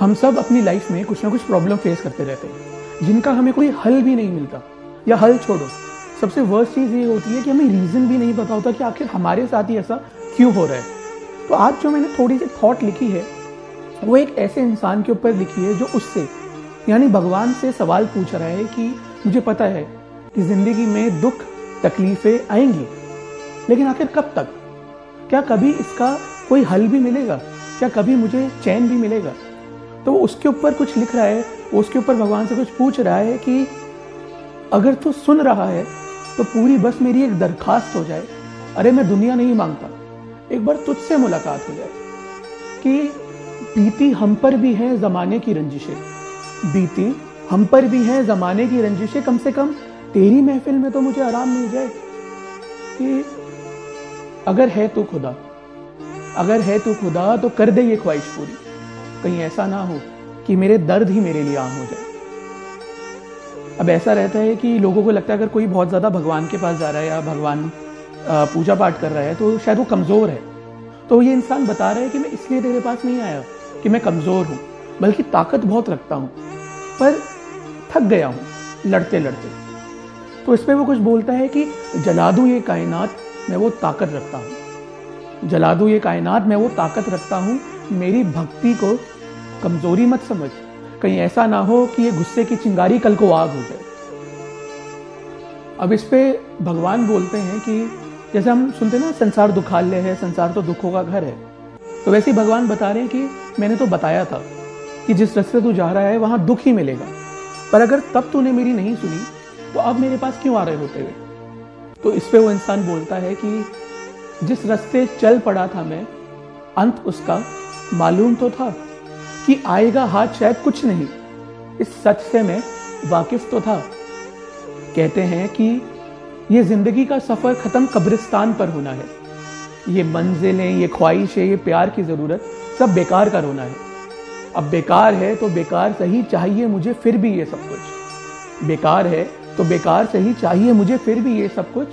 हम सब अपनी लाइफ में कुछ ना कुछ प्रॉब्लम फेस करते रहते हैं, जिनका हमें कोई हल भी नहीं मिलता, या हल छोड़ो। सबसे वर्स्ट चीज़ ये होती है कि हमें रीज़न भी नहीं पता होता कि आखिर हमारे साथ ही ऐसा क्यों हो रहा है। तो आज जो मैंने थोड़ी सी थॉट लिखी है, वो एक ऐसे इंसान के ऊपर लिखी है जो उससे, यानी भगवान से सवाल पूछ रहा है कि मुझे पता है कि ज़िंदगी में दुख, तकलीफ़ें आएँगी, लेकिन आखिर कब तक? क्या कभी इसका कोई हल भी मिलेगा? क्या कभी मुझे चैन भी मिलेगा? तो वो उसके ऊपर कुछ लिख रहा है, उसके ऊपर भगवान से कुछ पूछ रहा है कि अगर तू सुन रहा है तो पूरी बस मेरी एक दरखास्त हो जाए। अरे मैं दुनिया नहीं माँगता। एक बार तुझसे मुलाकात हो जाए कि बीती हम पर भी है जमाने की रंजिशें। बीती हम पर भी है जमाने की रंजिशें कम से कम। तेरी महफिल में तो मुझे आराम मिल जाए कि अगर है तो खुदा, अगर है तो खुदा तो कर दे ये ख्वाहिश पूरी। कहीं ऐसा ना हो कि मेरे दर्द ही मेरे लिए आम हो जाए। अब ऐसा रहता है कि लोगों को लगता है अगर कोई बहुत ज़्यादा भगवान के पास जा रहा है या भगवान पूजा पाठ कर रहा है तो शायद वो कमज़ोर है। तो ये इंसान बता रहा है कि मैं इसलिए तेरे पास नहीं आया कि मैं कमज़ोर हूँ, बल्कि ताकत बहुत रखता हूँ, पर थक गया हूँ लड़ते लड़ते तो इस पर वो कुछ बोलता है कि जला दूँ ये कायनात, मैं वो ताकत रखता हूँ। जला दूँ ये कायनात, मैं वो ताकत रखता हूँ, मेरी भक्ति को कमज़ोरी मत समझ। कहीं ऐसा ना हो कि ये गुस्से की चिंगारी कल को आग हो जाए। अब इस पे भगवान बोलते हैं कि, जैसे हम सुनते ना, संसार दुखालय है, संसार तो दुखों का घर है। तो वैसे ही भगवान बता रहे हैं कि, मैंने तो बताया था कि जिस रास्ते तू जा रहा है, वहाँ दुख ही मिलेगा। पर अगर तब तूने मेरी नहीं सुनी तो अब मेरे पास क्यों आ रहे होते हुए? तो इस पे वो इंसान बोलता है कि, जिस रास्ते चल पड़ा था मैं, अंत उसका मालूम तो था। कि आएगा हाथ शायद कुछ नहीं। इस सच से मैं वाकिफ तो था। कहते हैं कि ये ज़िंदगी का सफ़र खत्म कब्रिस्तान पर होना है। ये मंजिलें, ये ख्वाहिशें, ये प्यार की ज़रूरत सब बेकार का रोना है। अब बेकार है तो बेकार सही चाहिए मुझे फिर भी ये सब कुछ। बेकार है तो बेकार सही चाहिए मुझे फिर भी ये सब कुछ।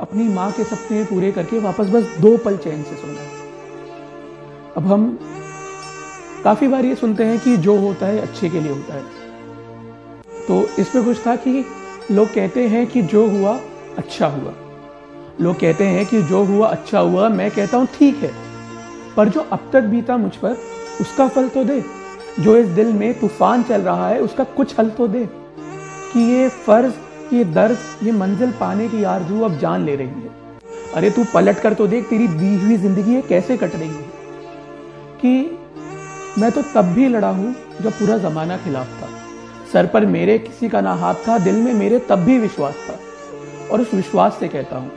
अपनी माँ के सपने पूरे करके वापस बस दो पल चैन से सोना है। अब हम काफ़ी बार ये सुनते हैं कि जो होता है, अच्छे के लिए होता है। तो इसमें कुछ था कि लोग कहते हैं कि जो हुआ अच्छा हुआ। लोग कहते हैं कि जो हुआ अच्छा हुआ, मैं कहता हूँ ठीक है। पर जो अब तक बीता मुझ पर, उसका फल तो दे। जो इस दिल में तूफ़ान चल रहा है, उसका कुछ हल तो दे। कि ये फ़र्ज़ ये दर्द ये मंजिल पाने की आरज़ू अब जान ले रही है। अरे तू पलट कर तो देख, तेरी दी हुई ज़िंदगी कैसे कट रही है? कि मैं तो तब भी लड़ा हूँ जब पूरा जमाना खिलाफ था। सर पर मेरे किसी का ना हाथ था, दिल में मेरे तब भी विश्वास था। और उस विश्वास से कहता हूँ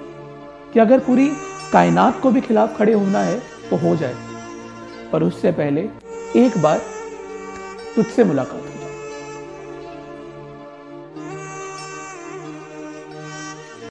कि अगर पूरी कायनात को भी खिलाफ खड़े होना है तो हो जाए। पर उससे पहले एक बार तुझसे मुलाकात